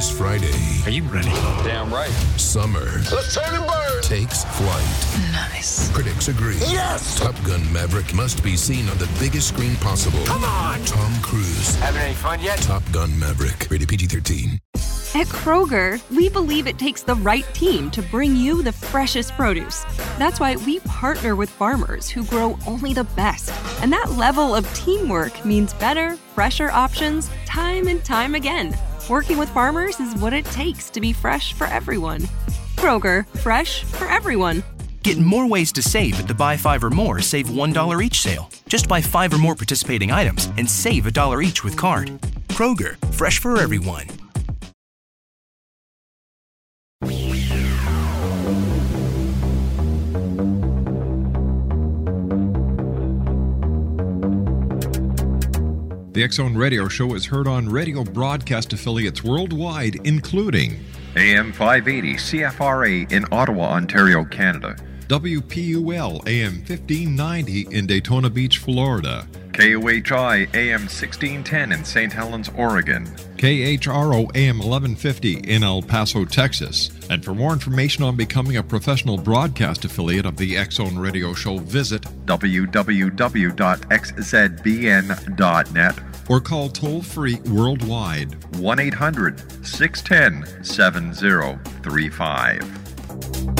This Friday, Are you ready? Damn right. summer Let's turn and burn. takes flight. Nice. Critics agree. Yes. Top Gun Maverick must be seen on the biggest screen possible. Come on! Tom Cruise. Having any fun yet? Top Gun Maverick. Rated PG 13. At Kroger, we believe it takes the right team to bring you the freshest produce. That's why we partner with farmers who grow only the best. And that level of teamwork means better, fresher options time and time again. Working with farmers is what it takes to be fresh for everyone. Kroger, fresh for everyone. Get more ways to save at the Buy Five or More Save $1 each sale. Just buy five or more participating items and save a dollar each with card. Kroger, fresh for everyone. The X Zone Radio Show is heard on radio broadcast affiliates worldwide, including AM 580 CFRA in Ottawa, Ontario, Canada. WPUL AM 1590 in Daytona Beach, Florida, KOHI AM 1610 in St. Helens, Oregon. KHRO AM 1150 in El Paso, Texas. And for more information on becoming a professional broadcast affiliate of the X Zone Radio Show, visit www.xzbn.net or call toll free worldwide 1 800 610 7035.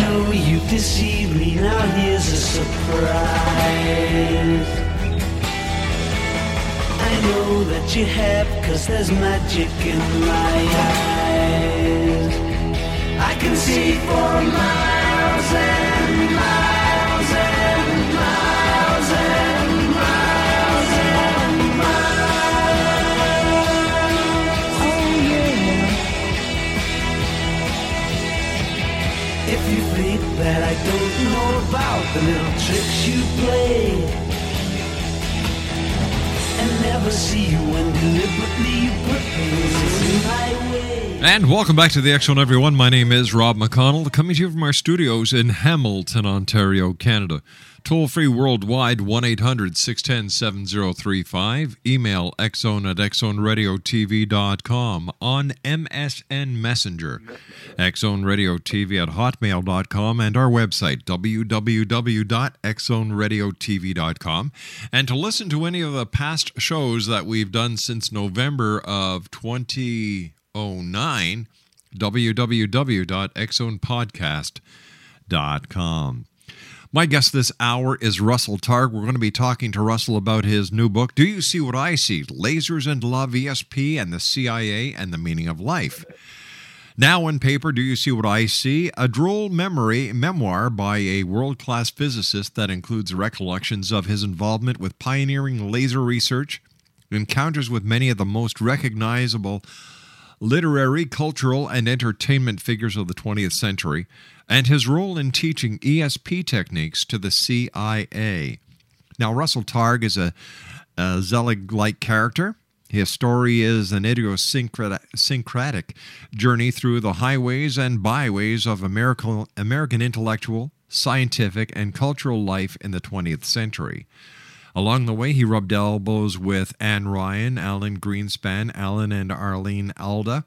Know you deceived me, now here's a surprise. I know that you have, cause there's magic in my eyes. I can see for miles and that I don't know about the little tricks you play And never see you when deliberately you put things in my way And welcome back to the X Zone, everyone. My name is Rob McConnell, coming to you from our studios in Hamilton, Ontario, Canada. Toll free worldwide, 1 800 610 7035. Email xzone at xzoneradiotv.com. On MSN Messenger, xzoneradiotv at hotmail.com, and our website, www.xzoneradiotv.com. And to listen to any of the past shows that we've done since November of 2009, www.xzonepodcast.com. My guest this hour is Russell Targ. We're going to be talking to Russell about his new book, Do You See What I See? Lasers and Love, ESP, and the CIA and the Meaning of Life. Now in paper, Do You See What I See? A droll memory memoir by a world class physicist that includes recollections of his involvement with pioneering laser research, encounters with many of the most recognizable literary, cultural, and entertainment figures of the 20th century, and his role in teaching ESP techniques to the CIA. Now, Russell Targ is a, a Zelig like character. His story is an idiosyncratic journey through the highways and byways of American, American intellectual, scientific, and cultural life in the 20th century. Along the way, he rubbed elbows with Ayn Rand, Alan Greenspan, Alan and Arlene Alda,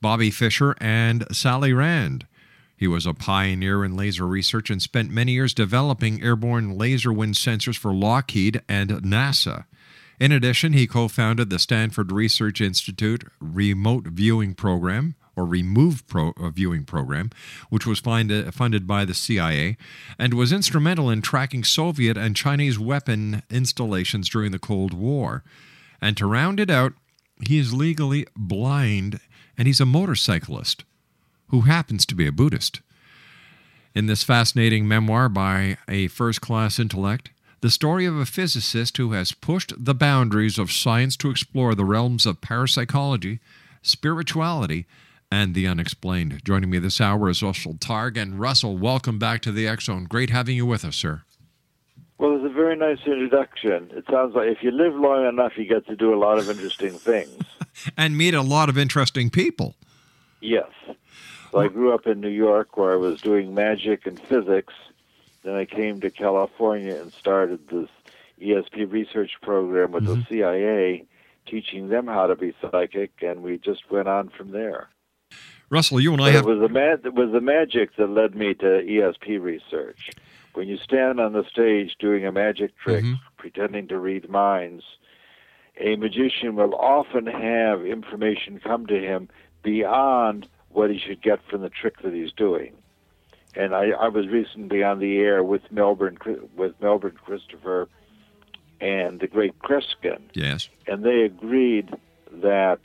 Bobby Fischer, and Sally Rand. He was a pioneer in laser research and spent many years developing airborne laser wind sensors for Lockheed and NASA. In addition, he co founded the Stanford Research Institute Remote Viewing Program, or Remove Pro, uh, Viewing Program, which was funded, funded by the CIA, and was instrumental in tracking Soviet and Chinese weapon installations during the Cold War. And to round it out, he is legally blind and he's a motorcyclist who happens to be a Buddhist. In this fascinating memoir by a first class intellect, the story of a physicist who has pushed the boundaries of science to explore the realms of parapsychology, spirituality, and the unexplained. Joining me this hour is Russell Targ. And Russell, welcome back to the Zone. Great having you with us, sir. Well, it's a very nice introduction. It sounds like if you live long enough, you get to do a lot of interesting things. and meet a lot of interesting people. Yes. So I grew up in New York where I was doing magic and physics. Then I came to California and started this ESP research program with mm-hmm. the CIA, teaching them how to be psychic, and we just went on from there. Russell, you and I have. It was the ma- it was the magic that led me to ESP research. When you stand on the stage doing a magic trick, mm-hmm. pretending to read minds, a magician will often have information come to him beyond what he should get from the trick that he's doing. And I, I was recently on the air with Melbourne with Milbourne Christopher and the great Kreskin. Yes. And they agreed that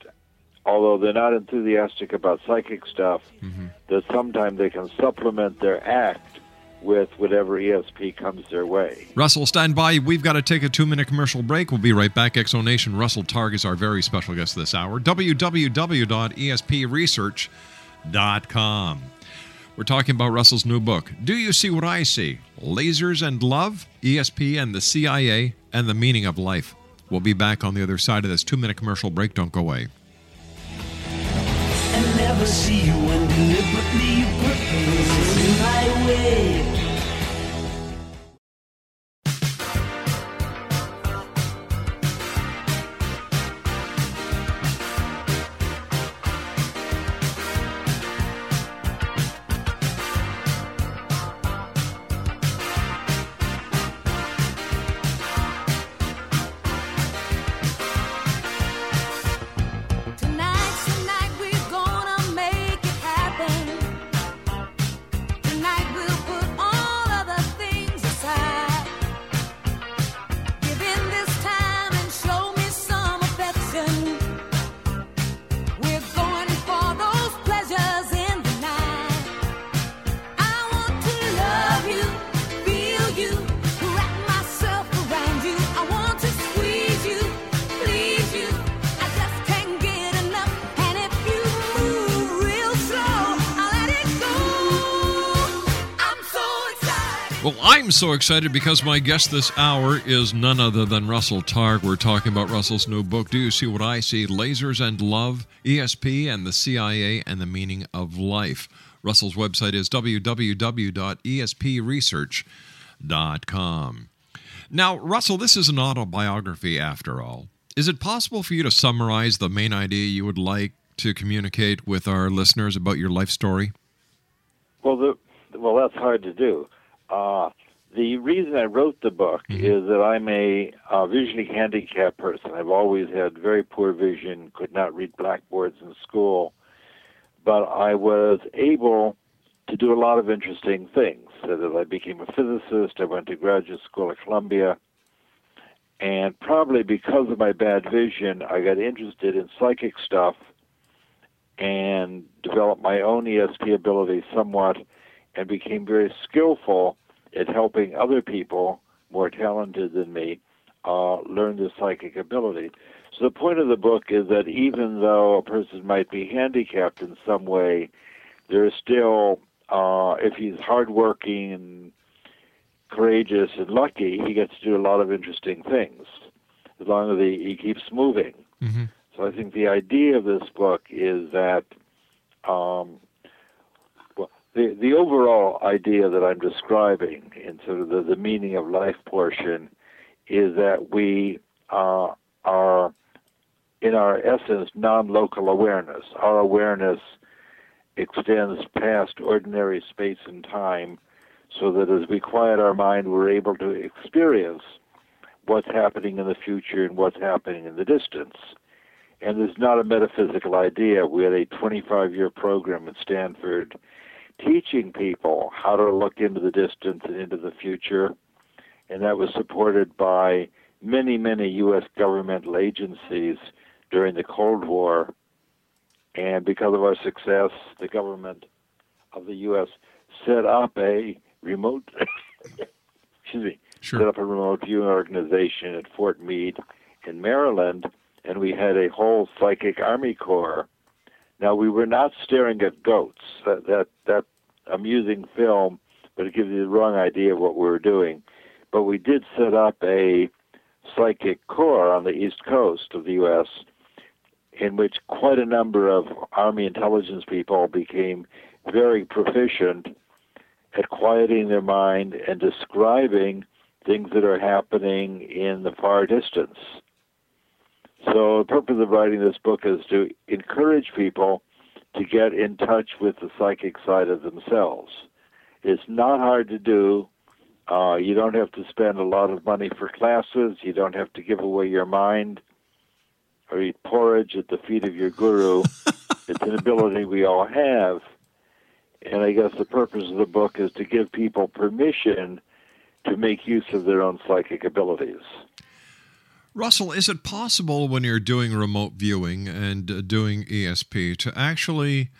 although they're not enthusiastic about psychic stuff, mm-hmm. that sometimes they can supplement their act with whatever ESP comes their way. Russell, stand by. We've got to take a two minute commercial break. We'll be right back. Exonation. Russell Targ is our very special guest this hour. www.espresearch.com. We're talking about Russell's new book, Do You See What I See? Lasers and Love, ESP and the CIA, and the Meaning of Life. We'll be back on the other side of this two minute commercial break. Don't go away. Never see you when so excited because my guest this hour is none other than Russell Targ. We're talking about Russell's new book, Do You See What I See? Lasers and Love, ESP and the CIA and the Meaning of Life. Russell's website is www.espresearch.com. Now, Russell, this is an autobiography after all. Is it possible for you to summarize the main idea you would like to communicate with our listeners about your life story? Well, the, well, that's hard to do. Uh, the reason I wrote the book mm-hmm. is that I'm a uh, visually handicapped person. I've always had very poor vision, could not read blackboards in school, but I was able to do a lot of interesting things. So that I became a physicist, I went to graduate school at Columbia, and probably because of my bad vision, I got interested in psychic stuff and developed my own ESP ability somewhat and became very skillful at helping other people more talented than me uh, learn the psychic ability. So the point of the book is that even though a person might be handicapped in some way, there's still, uh, if he's hardworking and courageous and lucky, he gets to do a lot of interesting things as long as he, he keeps moving. Mm-hmm. So I think the idea of this book is that um, the the overall idea that I'm describing in sort of the, the meaning of life portion is that we uh, are in our essence non-local awareness. Our awareness extends past ordinary space and time so that as we quiet our mind, we're able to experience what's happening in the future and what's happening in the distance. And it's not a metaphysical idea. We had a 25 year program at Stanford teaching people how to look into the distance and into the future. And that was supported by many, many U.S. governmental agencies during the Cold War. And because of our success, the government of the U.S. set up a remote, excuse me, Sure. set up a remote viewing organization at Fort Meade in Maryland, and we had a whole psychic army corps. Now we were not staring at goats. That that, that amusing film, but it gives you the wrong idea of what we were doing. But we did set up a psychic corps on the east coast of the U.S. in which quite a number of Army intelligence people became very proficient at quieting their mind and describing things that are happening in the far distance. So, the purpose of writing this book is to encourage people to get in touch with the psychic side of themselves. It's not hard to do. Uh, you don't have to spend a lot of money for classes. You don't have to give away your mind or eat porridge at the feet of your guru. it's an ability we all have. And I guess the purpose of the book is to give people permission to make use of their own psychic abilities. Russell, is it possible when you're doing remote viewing and uh, doing ESP to actually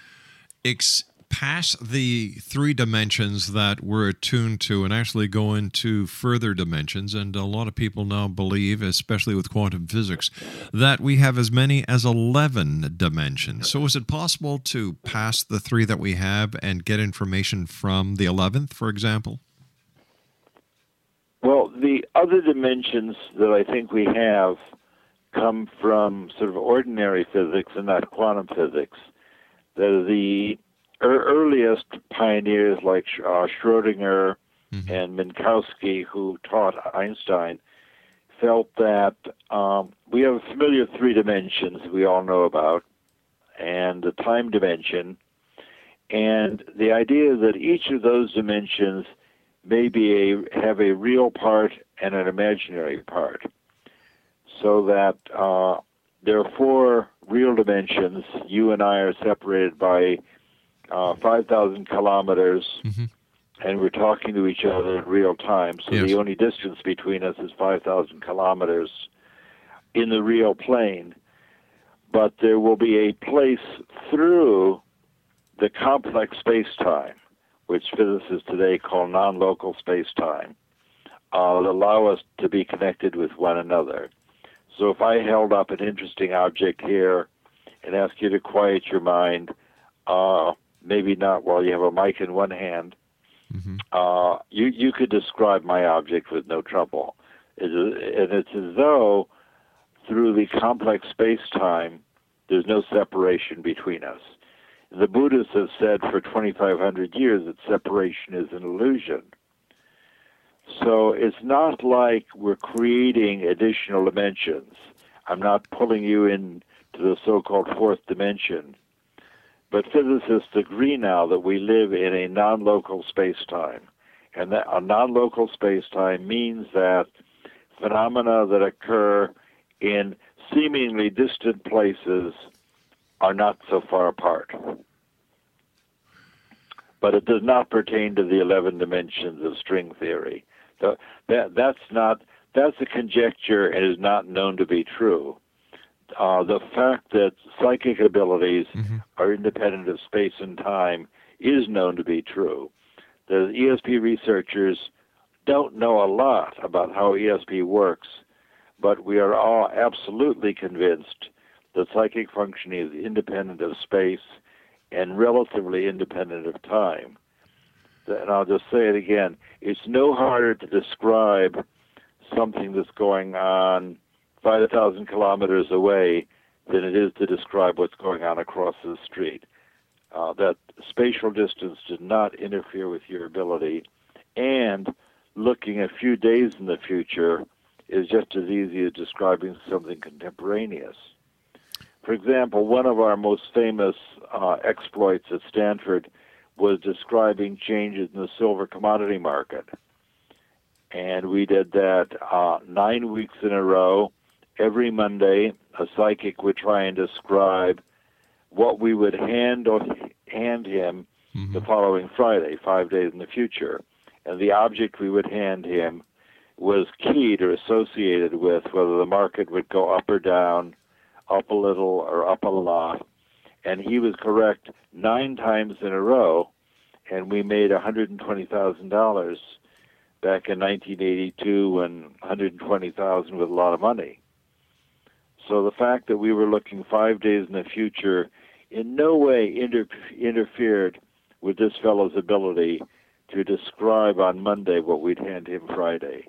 ex- pass the three dimensions that we're attuned to and actually go into further dimensions? And a lot of people now believe, especially with quantum physics, that we have as many as 11 dimensions. So is it possible to pass the three that we have and get information from the 11th, for example? Other dimensions that I think we have come from sort of ordinary physics and not quantum physics. The, the earliest pioneers like uh, Schrodinger and Minkowski, who taught Einstein, felt that um, we have a familiar three dimensions we all know about, and the time dimension, and the idea that each of those dimensions may be a have a real part and an imaginary part, so that uh, there are four real dimensions. You and I are separated by uh, five thousand kilometers, and we're talking to each other in real time. So Yes. the only distance between us is five thousand kilometers in the real plane. But there will be a place through the complex space-time which physicists today call non-local space-time, uh, that allow us to be connected with one another. So if I held up an interesting object here and asked you to quiet your mind, uh, maybe not while you have a mic in one hand, uh, you you could describe my object with no trouble. It is, and it's as though through the complex space-time, there's no separation between us. The Buddhists have said for 2,500 years that separation is an illusion. So it's not like we're creating additional dimensions. I'm not pulling you into the so called fourth dimension. But physicists agree now that we live in a non local space time. And that a non local space time means that phenomena that occur in seemingly distant places are not so far apart. But it does not pertain to the 11 dimensions of string theory. So that, that's not that's a conjecture and is not known to be true. Uh, the fact that psychic abilities are independent of space and time is known to be true. The ESP researchers don't know a lot about how ESP works, but we are all absolutely convinced that psychic functioning is independent of space and relatively independent of time. And I'll just say it again it's no harder to describe something that's going on 5,000 kilometers away than it is to describe what's going on across the street. Uh, that spatial distance does not interfere with your ability, and looking a few days in the future is just as easy as describing something contemporaneous. For example, one of our most famous uh, exploits at Stanford was describing changes in the silver commodity market. And we did that uh, nine weeks in a row. Every Monday, a psychic would try and describe what we would hand or hand him mm-hmm. the following Friday, five days in the future. And the object we would hand him was keyed or associated with whether the market would go up or down, up a little or up a lot. And he was correct nine times in a row, and we made $120,000 back in 1982 when 120,000 was a lot of money. So the fact that we were looking five days in the future in no way inter- interfered with this fellow's ability to describe on Monday what we'd hand him Friday.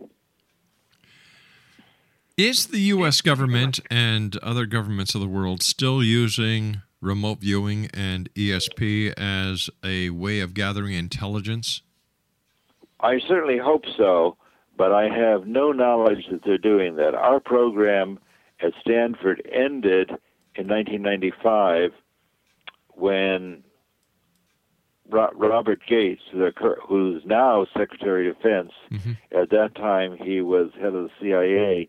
Is the U.S. government and other governments of the world still using remote viewing and ESP as a way of gathering intelligence? I certainly hope so, but I have no knowledge that they're doing that. Our program at Stanford ended in 1995 when Robert Gates, who's now Secretary of Defense, mm-hmm. at that time he was head of the CIA.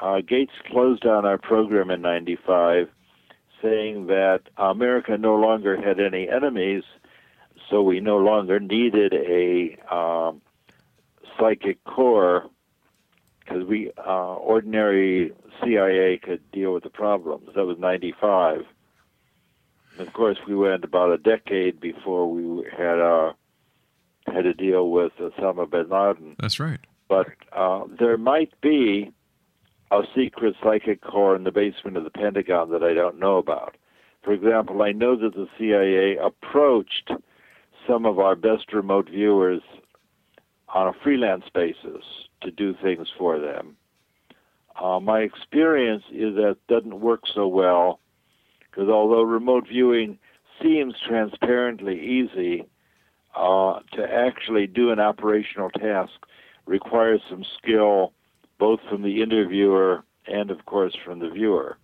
Uh, Gates closed down our program in '95, saying that America no longer had any enemies, so we no longer needed a um, psychic corps because we uh, ordinary CIA could deal with the problems. That was '95 of course, we went about a decade before we had uh, had to deal with Osama bin Laden. That's right. But uh, there might be a secret psychic corps in the basement of the Pentagon that I don't know about. For example, I know that the CIA approached some of our best remote viewers on a freelance basis to do things for them. Uh, my experience is that doesn't work so well because although remote viewing seems transparently easy, uh, to actually do an operational task requires some skill both from the interviewer and, of course, from the viewer.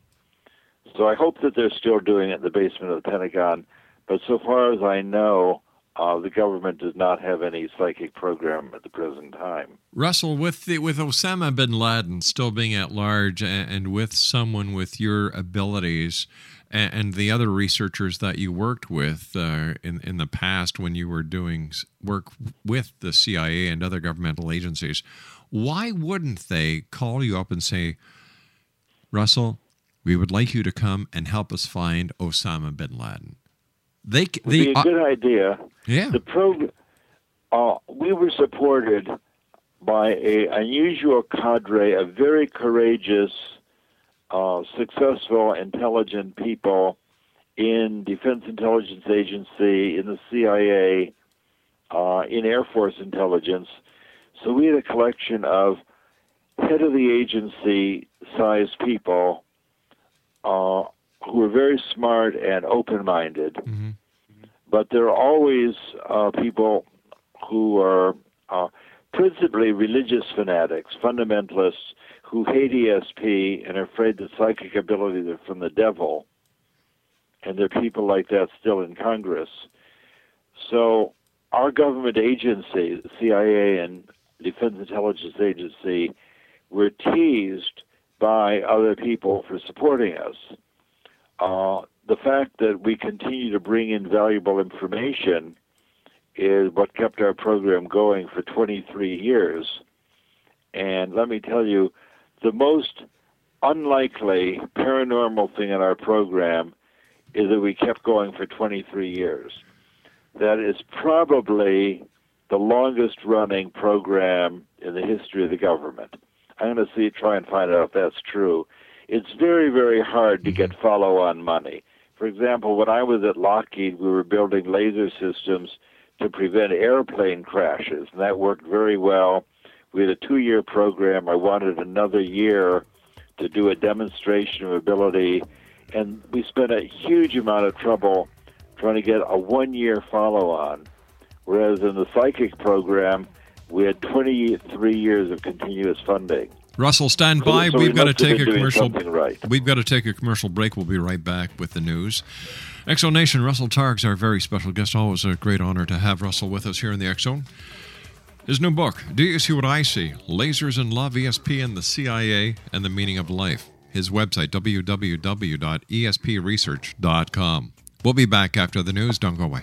So I hope that they're still doing it in the basement of the Pentagon, but so far as I know, uh, the government does not have any psychic program at the present time. Russell, with the, with Osama bin Laden still being at large, and, and with someone with your abilities, and, and, the other researchers that you worked with uh, in in the past when you were doing work with the CIA and other governmental agencies, why wouldn't they call you up and say, Russell, we would like you to come and help us find Osama bin Laden? They, would they, be a good uh, idea. Yeah. The program. Uh, we were supported by a unusual cadre of very courageous, uh, successful, intelligent people in Defense Intelligence Agency, in the CIA, uh, in Air Force intelligence. So we had a collection of head of the agency sized people uh, who were very smart and open minded. Mm-hmm. But there are always uh, people who are uh, principally religious fanatics, fundamentalists who hate ESP and are afraid that psychic abilities are from the devil. And there are people like that still in Congress. So our government agency, the CIA and Defense Intelligence Agency, were teased by other people for supporting us. Uh, the fact that we continue to bring in valuable information is what kept our program going for 23 years. And let me tell you, the most unlikely paranormal thing in our program is that we kept going for 23 years. That is probably the longest running program in the history of the government. I'm going to see, try and find out if that's true. It's very, very hard to get mm-hmm. follow on money. For example, when I was at Lockheed, we were building laser systems to prevent airplane crashes, and that worked very well. We had a two year program. I wanted another year to do a demonstration of ability, and we spent a huge amount of trouble trying to get a one year follow on. Whereas in the psychic program, we had 23 years of continuous funding. Russell, stand by. So We've we got to take a commercial. right. We've got to take a commercial break. We'll be right back with the news. Exo Nation, Russell Targ's our very special guest. Always a great honor to have Russell with us here in the X Zone. His new book, Do You See What I See? Lasers and Love, ESP and the CIA and the Meaning of Life. His website, www.espresearch.com. We'll be back after the news. Don't go away.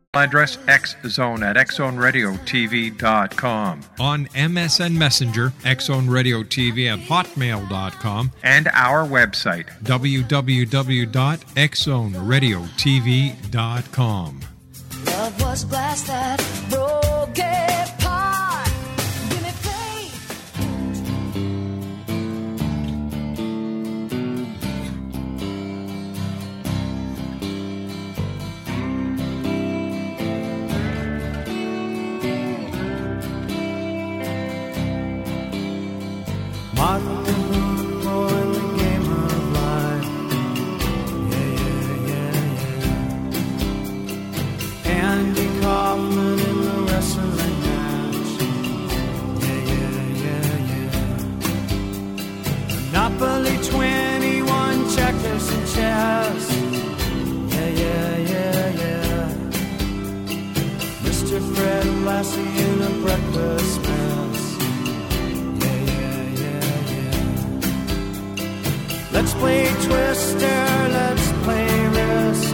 Address xzone at xzoneradiotv.com. On MSN Messenger, X Zone Radio TV at hotmail.com, and our website, www.xzoneradiotv.com. Love was glass that In a breakfast mess. Let's play Twister, let's play Risk.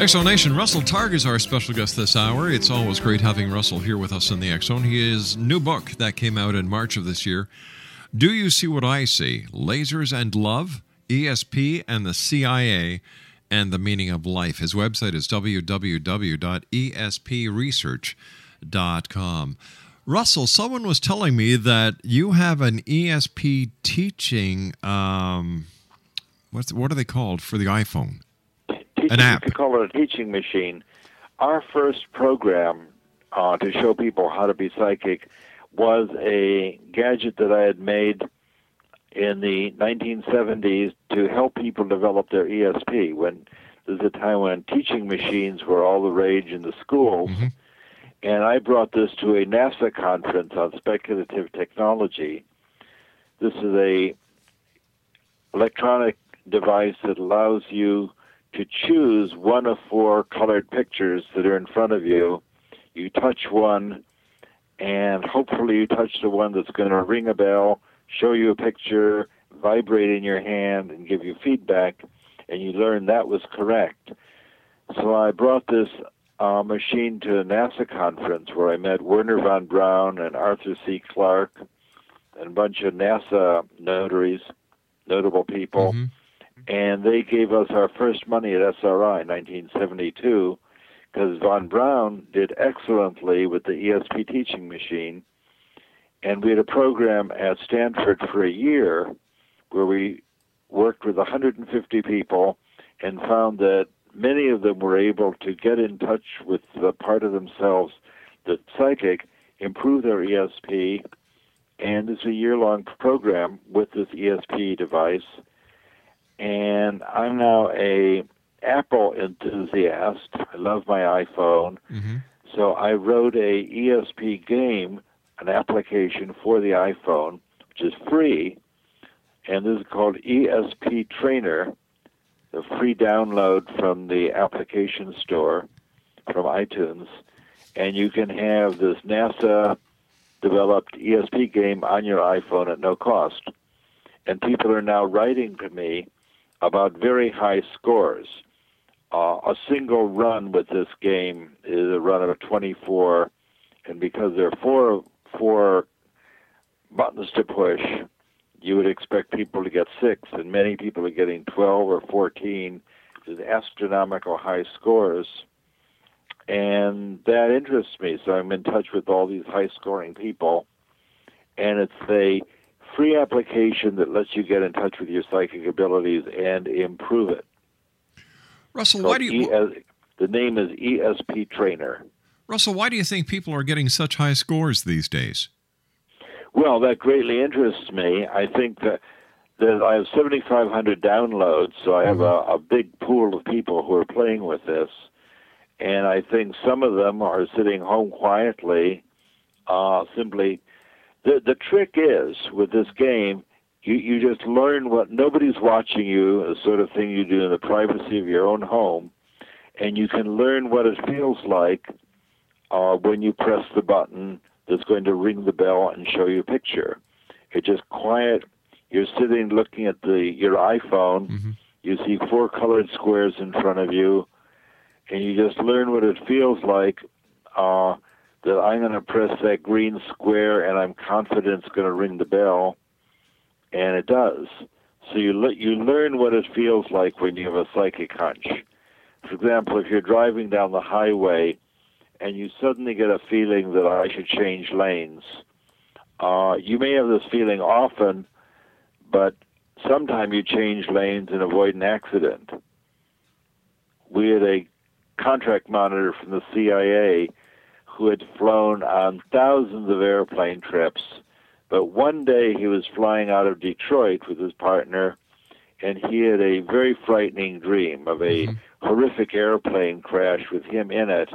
Exo Nation, Russell Targ is our special guest this hour. It's always great having Russell here with us in the X Zone. His new book that came out in March of this year, Do You See What I See? Lasers and Love, ESP and the CIA, and the Meaning of Life. His website is www.espresearch.com. com. Russell, someone was telling me that you have an ESP teaching. Um, what's what are they called for the iPhone? Teaching, An app. You could call it a teaching machine. Our first program uh, to show people how to be psychic was a gadget that I had made in the 1970s to help people develop their ESP. When there's a time when teaching machines were all the rage in the schools, mm-hmm. and I brought this to a NASA conference on speculative technology. This is a electronic device that allows you to choose one of four colored pictures that are in front of you. You touch one, and hopefully you touch the one that's going to ring a bell, show you a picture, vibrate in your hand, and give you feedback, and you learn that was correct. So I brought this uh, machine to a NASA conference where I met Wernher von Braun and Arthur C. Clarke and a bunch of NASA notaries, notable people and they gave us our first money at SRI in 1972 because von Braun did excellently with the ESP teaching machine. And we had a program at Stanford for a year where we worked with 150 people and found that many of them were able to get in touch with the part of themselves that's psychic, improve their ESP, and it's a year long program with this ESP device and I'm now a Apple enthusiast. I love my iPhone. Mm-hmm. So I wrote a ESP game, an application for the iPhone, which is free, and this is called ESP Trainer, the free download from the application store from iTunes, and you can have this NASA developed ESP game on your iPhone at no cost. And people are now writing to me about very high scores. Uh, a single run with this game is a run of 24, and because there are four four buttons to push, you would expect people to get six, and many people are getting 12 or 14. Is astronomical high scores, and that interests me. So I'm in touch with all these high-scoring people, and it's a free application that lets you get in touch with your psychic abilities and improve it. Russell, So why do you ES the name is ESP Trainer. Russell, why do you think people are getting such high scores these days? Well, that greatly interests me. I think that, that I have 7,500 downloads, so I have a, a big pool of people who are playing with this. And I think some of them are sitting home quietly, uh, simply. The, the trick is with this game, you, you just learn what nobody's watching you, the sort of thing you do in the privacy of your own home, and you can learn what it feels like uh, when you press the button that's going to ring the bell and show you a picture. It's just quiet. You're sitting looking at the your iPhone. You see four colored squares in front of you, and you just learn what it feels like. Uh, that I'm going to press that green square, and I'm confident it's going to ring the bell, and it does. So you le- you learn what it feels like when you have a psychic hunch. For example, if you're driving down the highway and you suddenly get a feeling that I should change lanes, uh, you may have this feeling often, but sometimes you change lanes and avoid an accident. We had a contract monitor from the CIA who had flown on thousands of airplane trips, but one day he was flying out of Detroit with his partner, and he had a very frightening dream of a horrific airplane crash with him in it.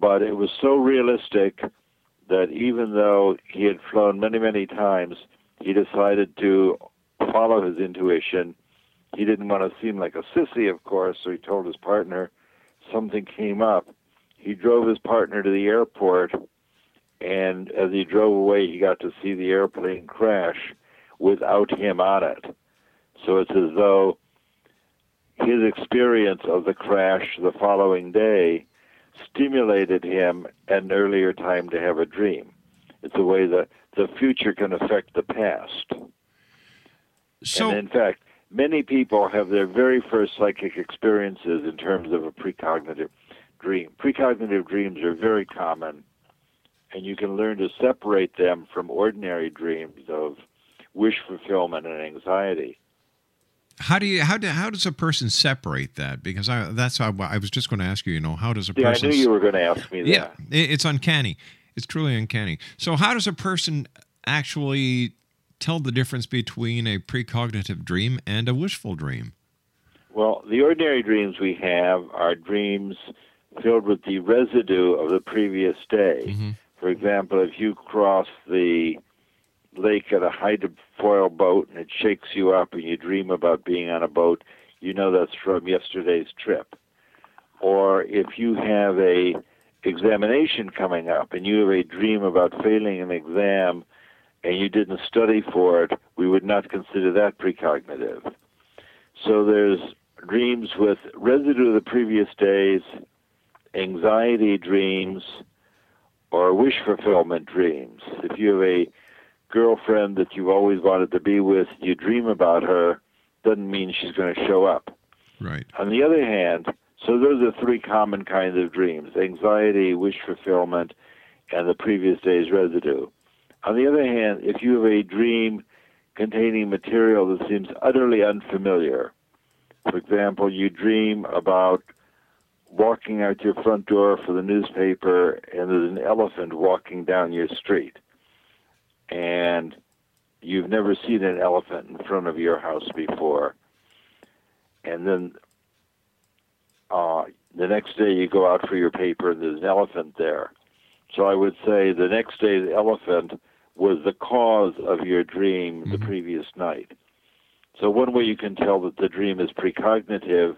But it was so realistic that even though he had flown many, many times, he decided to follow his intuition. He didn't want to seem like a sissy, of course, so he told his partner something came up. He drove his partner to the airport, and as he drove away, he got to see the airplane crash without him on it. So it's as though his experience of the crash the following day stimulated him at an earlier time to have a dream. It's a way that the future can affect the past. So, and in fact, many people have their very first psychic experiences in terms of a precognitive dream. Precognitive dreams are very common, and you can learn to separate them from ordinary dreams of wish fulfillment and anxiety. How do you how do how does a person separate that? Because I that's how I was just going to ask you. You know, how does a person Yeah, I knew you were going to ask me that. Yeah, it's uncanny. It's truly uncanny. So, how does a person actually tell the difference between a precognitive dream and a wishful dream? Well, the ordinary dreams we have are dreams filled with the residue of the previous day. Mm-hmm. For example, if you cross the lake at a hydrofoil boat and it shakes you up and you dream about being on a boat, you know that's from yesterday's trip. Or if you have a examination coming up and you have a dream about failing an exam and you didn't study for it, we would not consider that precognitive. So there's dreams with residue of the previous days, anxiety dreams, or wish fulfillment dreams. If you have a girlfriend that you've always wanted to be with, you dream about her, doesn't mean she's going to show up. Right. On the other hand, so those are three common kinds of dreams anxiety, wish fulfillment, and the previous day's residue. On the other hand, if you have a dream containing material that seems utterly unfamiliar, for example, you dream about walking out your front door for the newspaper and there's an elephant walking down your street. And you've never seen an elephant in front of your house before. And then uh, the next day you go out for your paper and there's an elephant there. So I would say the next day the elephant was the cause of your dream the previous night. So one way you can tell that the dream is precognitive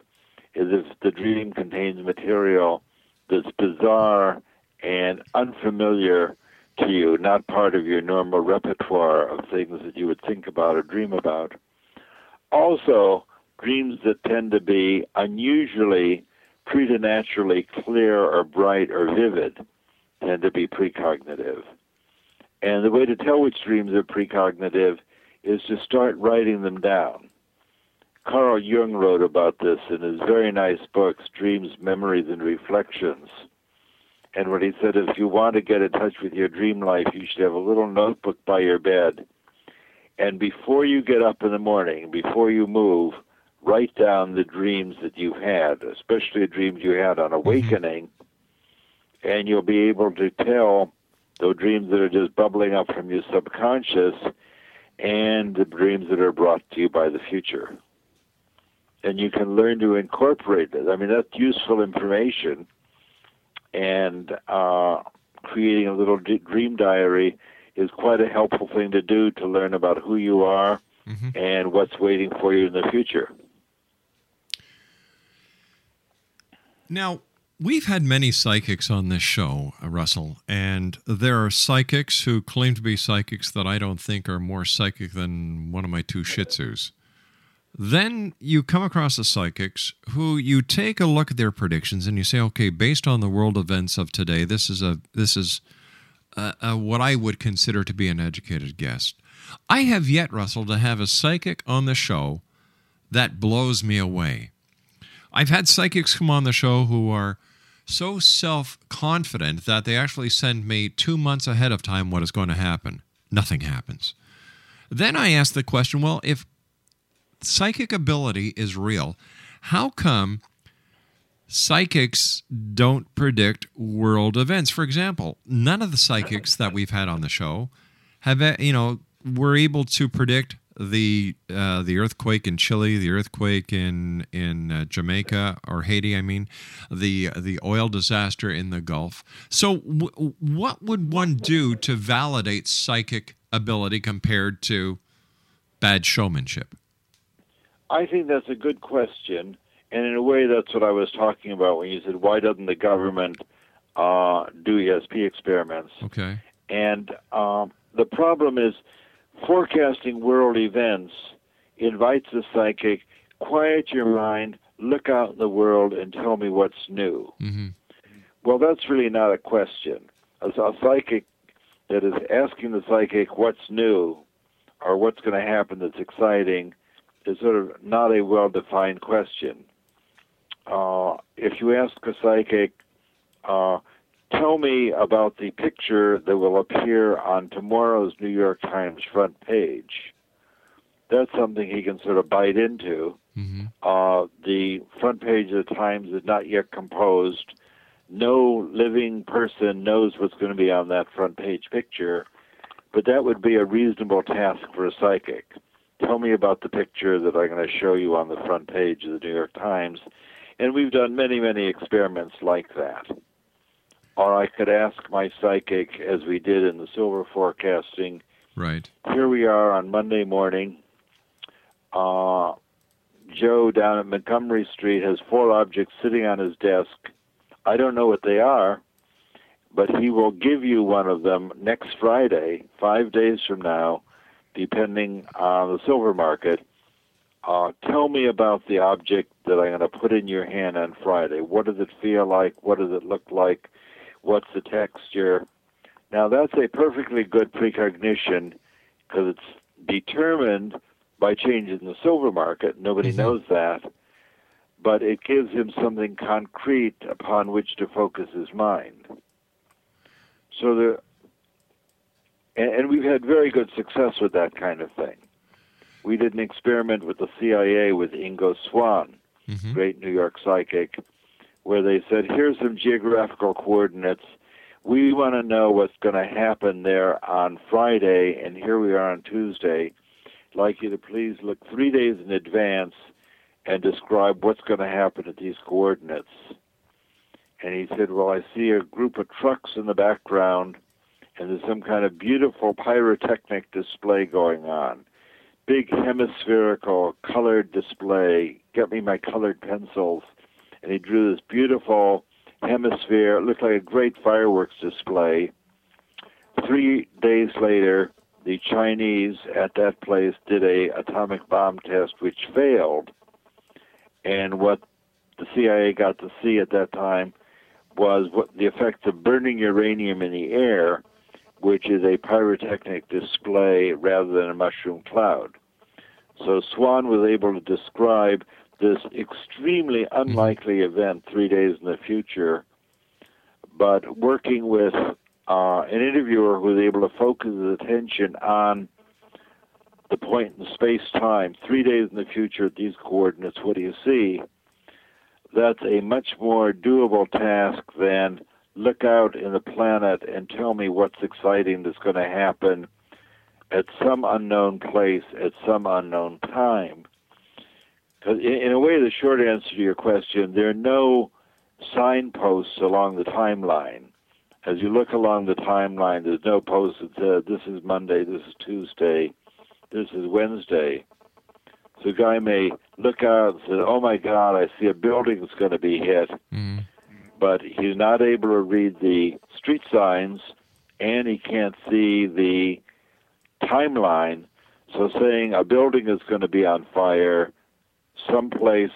is if the dream contains material that's bizarre and unfamiliar to you, not part of your normal repertoire of things that you would think about or dream about. Also, dreams that tend to be unusually, preternaturally clear or bright or vivid tend to be precognitive. And the way to tell which dreams are precognitive is to start writing them down. Carl Jung wrote about this in his very nice books, Dreams, Memories, and Reflections. And what he said, if you want to get in touch with your dream life, you should have a little notebook by your bed. And before you get up in the morning, before you move, write down the dreams that you've had, especially the dreams you had on mm-hmm. awakening. And you'll be able to tell the dreams that are just bubbling up from your subconscious and the dreams that are brought to you by the future. And you can learn to incorporate it. I mean, that's useful information. And uh, creating a little d- dream diary is quite a helpful thing to do to learn about who you are and what's waiting for you in the future. Now, we've had many psychics on this show, uh, Russell, and there are psychics who claim to be psychics that I don't think are more psychic than one of my two Shih Tzus. Then you come across the psychics who you take a look at their predictions and you say, okay, based on the world events of today, this is a this is a, a, what I would consider to be an educated guest. I have yet, Russell, to have a psychic on the show that blows me away. I've had psychics come on the show who are so self confident that they actually send me two months ahead of time what is going to happen. Nothing happens. Then I ask the question well, if psychic ability is real, how come psychics don't predict world events? For example, none of the psychics that we've had on the show have, uh, you know, were able to predict the uh, the earthquake in Chile, the earthquake in in uh, Jamaica or Haiti. I mean, the the oil disaster in the Gulf. So, w- what would one do to validate psychic ability compared to bad showmanship? I think that's a good question, and in a way, that's what I was talking about when you said, "Why doesn't the government uh, do ESP experiments?" Okay. And um, the problem is, forecasting world events invites the psychic, quiet your mind, look out in the world, and tell me what's new. Mm-hmm. Well, that's really not a question. A, a psychic that is asking the psychic what's new or what's going to happen that's exciting is sort of not a well defined question. Uh, if you ask a psychic uh, tell me about the picture that will appear on tomorrow's New York Times front page. That's something he can sort of bite into. Mm-hmm. Uh, the front page of the Times is not yet composed. No living person knows what's going to be on that front page picture, but that would be a reasonable task for a psychic. Tell me about the picture that I'm going to show you on the front page of the New York Times. And we've done many, many experiments like that. Or I could ask my psychic, as we did in the silver forecasting, Right. here we are on Monday morning. Uh, Joe down at Montgomery Street has four objects sitting on his desk. I don't know what they are, but he will give you one of them next Friday, five days from now, depending on the silver market. Uh, tell me about the object that I'm going to put in your hand on Friday. What does it feel like? What does it look like? What's the texture? Now, that's a perfectly good precognition because it's determined by changes in the silver market. Nobody knows that. But it gives him something concrete upon which to focus his mind. So the and, and we've had very good success with that kind of thing. We did an experiment with the CIA with Ingo Swann, mm-hmm. great New York psychic, where they said, "Here's some geographical coordinates. We want to know what's going to happen there on Friday, and here we are on Tuesday. I'd like you to please look three days in advance and describe what's going to happen at these coordinates." And he said, Well, I see a group of trucks in the background, and there's some kind of beautiful pyrotechnic display going on. Big hemispherical colored display. Get me my colored pencils. And he drew this beautiful hemisphere. It looked like a great fireworks display. Three days later, the Chinese at that place did a atomic bomb test which failed. And what the CIA got to see at that time was what the effects of burning uranium in the air, which is a pyrotechnic display rather than a mushroom cloud. So Swann was able to describe this extremely unlikely event three days in the future, but working with uh, an interviewer who was able to focus his attention on the point in space time, three days in the future at these coordinates, what do you see? That's a much more doable task than look out in the planet and tell me what's exciting that's going to happen at some unknown place at some unknown time. Because in, a way, the short answer to your question, there are no signposts along the timeline. As you look along the timeline, there's no post that says this is Monday, this is Tuesday, this is Wednesday. So a guy may look out and say, "Oh my God, I see a building that's going to be hit," mm-hmm. But he's not able to read the street signs, and he can't see the timeline. So saying a building is going to be on fire someplace,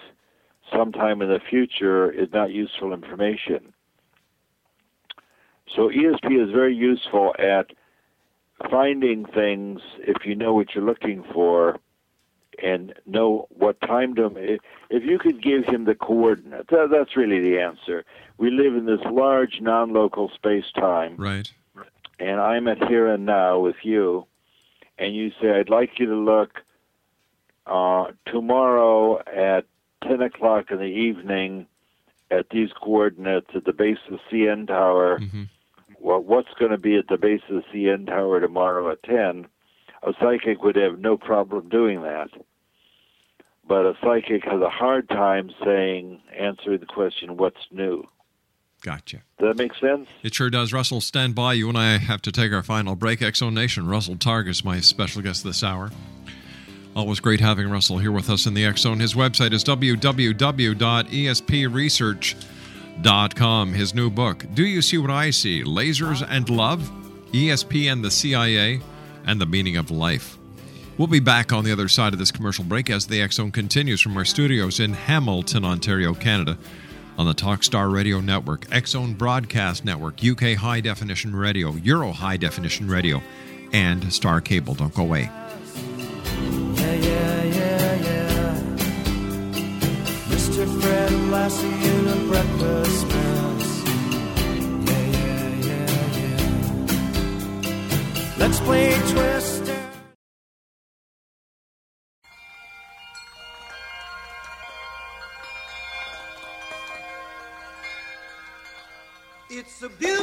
sometime in the future, is not useful information. So ESP is very useful at finding things if you know what you're looking for and know what time to. If, if you could give him the coordinates, that's really the answer. We live in this large non-local space-time, Right. and I'm at here and now with you, and you say, "I'd like you to look uh, tomorrow at 10 o'clock in the evening at these coordinates at the base of CN Tower." Well, what's going to be at the base of the CN Tower tomorrow at 10? A psychic would have no problem doing that. But a psychic has a hard time saying, answering the question, what's new? Gotcha. Does that make sense? It sure does. Russell, stand by. You and I have to take our final break. Exo Nation, Russell Targ is my special guest this hour. Always great having Russell here with us in the Zone. His website is www.espresearch.com. His new book, Do You See What I See? Lasers and Love, ESP and the CIA, and the Meaning of Life. We'll be back on the other side of this commercial break as the X Zone continues from our studios in Hamilton, Ontario, Canada, on the Talkstar Radio Network, X Zone Broadcast Network, UK High Definition Radio, Euro High Definition Radio, and Star Cable. Don't go away. Yeah, yeah, yeah, Mr. Fred Lassie in a breakfast mess. Let's play twist. It's a beautiful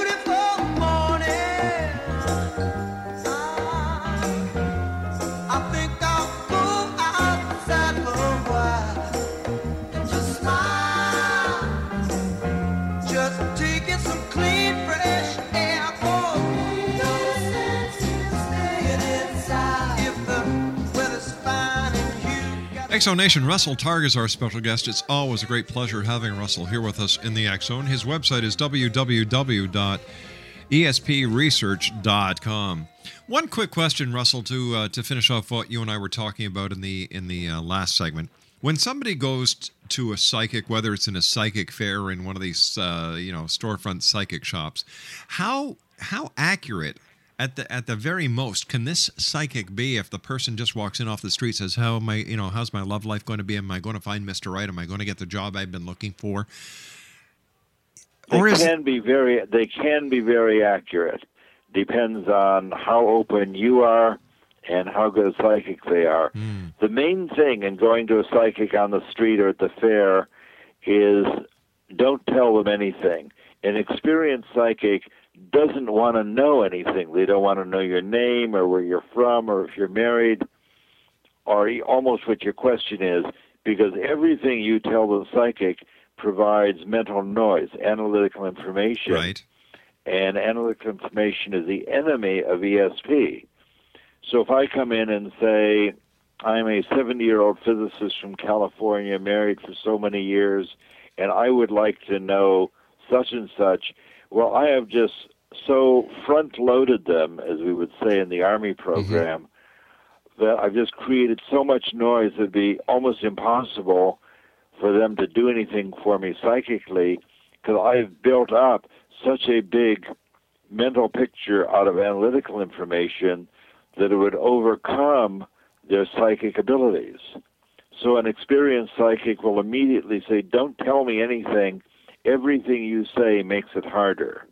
and you got Exo Nation, Russell Targ is our special guest. It's always a great pleasure having Russell here with us in the Zone. His website is www.espresearch.com. One quick question, Russell, to uh, to finish off what you and I were talking about in the in the uh, last segment. When somebody goes t- to a psychic, whether it's in a psychic fair or in one of these uh, you know storefront psychic shops, how how accurate at the at the very most can this psychic be if the person just walks in off the street says how am i you know how's my love life going to be am i going to find mr right am i going to get the job i've been looking for They Or is- can be very they can be very accurate. Depends on how open you are and how good a psychic they are. Hmm. The main thing in going to a psychic on the street or at the fair is don't tell them anything. An experienced psychic doesn't want to know anything. They don't want to know your name or where you're from or if you're married or almost what your question is because everything you tell the psychic provides mental noise, analytical information. Right. And analytical information is the enemy of ESP. So if I come in and say, I'm a 70 year old physicist from California, married for so many years, and I would like to know such and such, well, I have just so front loaded them, as we would say in the Army mm-hmm. program, that I've just created so much noise it'd be almost impossible for them to do anything for me psychically because I've built up such a big mental picture out of analytical information that it would overcome their psychic abilities. So an experienced psychic will immediately say, Don't tell me anything. Everything you say makes it harder.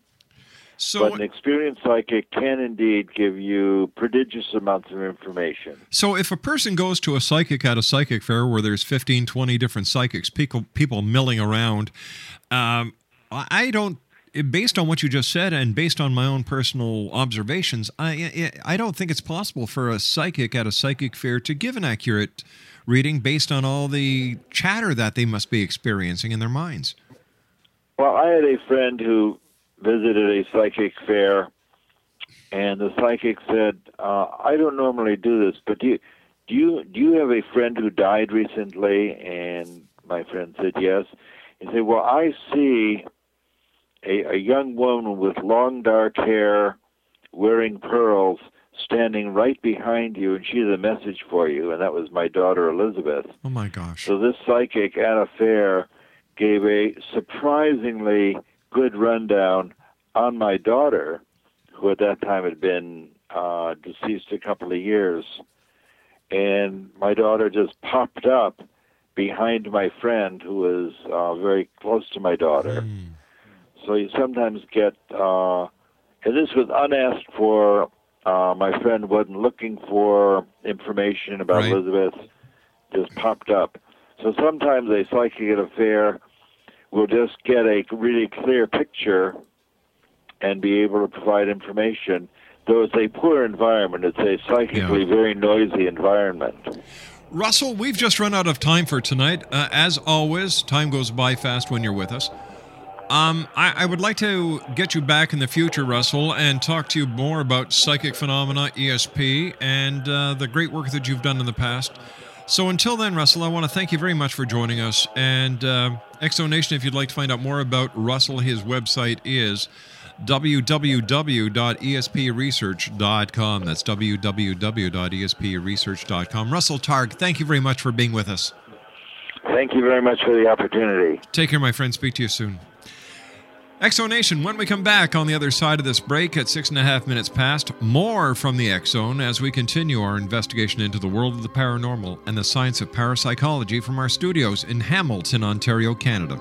So but an experienced psychic can indeed give you prodigious amounts of information. So if a person goes to a psychic at a psychic fair where there's 15, 20 different psychics, people, people milling around, um, I don't, based on what you just said and based on my own personal observations, I I don't think it's possible for a psychic at a psychic fair to give an accurate reading based on all the chatter that they must be experiencing in their minds. Well, I had a friend who visited a psychic fair, and the psychic said, uh, "I don't normally do this, but do you, do you do you have a friend who died recently?" And my friend said, "Yes." He said, "Well, I see a, a young woman with long dark hair, wearing pearls, standing right behind you, and she has a message for you." And that was my daughter Elizabeth. Oh my gosh. So this psychic at a fair gave a surprisingly good rundown on my daughter, who at that time had been uh, deceased a couple of years. And my daughter just popped up behind my friend, who was uh, very close to my daughter. So you sometimes get, uh, and this was unasked for. Uh, my friend wasn't looking for information about Right. Elizabeth, just popped up. So sometimes a psychic at a fair will just get a really clear picture and be able to provide information. Though it's a poor environment, it's a psychically very noisy environment. Russell, we've just run out of time for tonight. Uh, as always, time goes by fast when you're with us. Um, I, I would like to get you back in the future, Russell, and talk to you more about psychic phenomena, ESP, and uh, the great work that you've done in the past. So until then, Russell, I want to thank you very much for joining us. And uh, Exonation, if you'd like to find out more about Russell, his website is www.espresearch.com. That's www.espresearch.com. Russell Targ, thank you very much for being with us. Thank you very much for the opportunity. Take care, my friend. Speak to you soon. Exonation, when we come back on the other side of this break at six and a half minutes past, more from the X Zone as we continue our investigation into the world of the paranormal and the science of parapsychology from our studios in Hamilton, Ontario, Canada.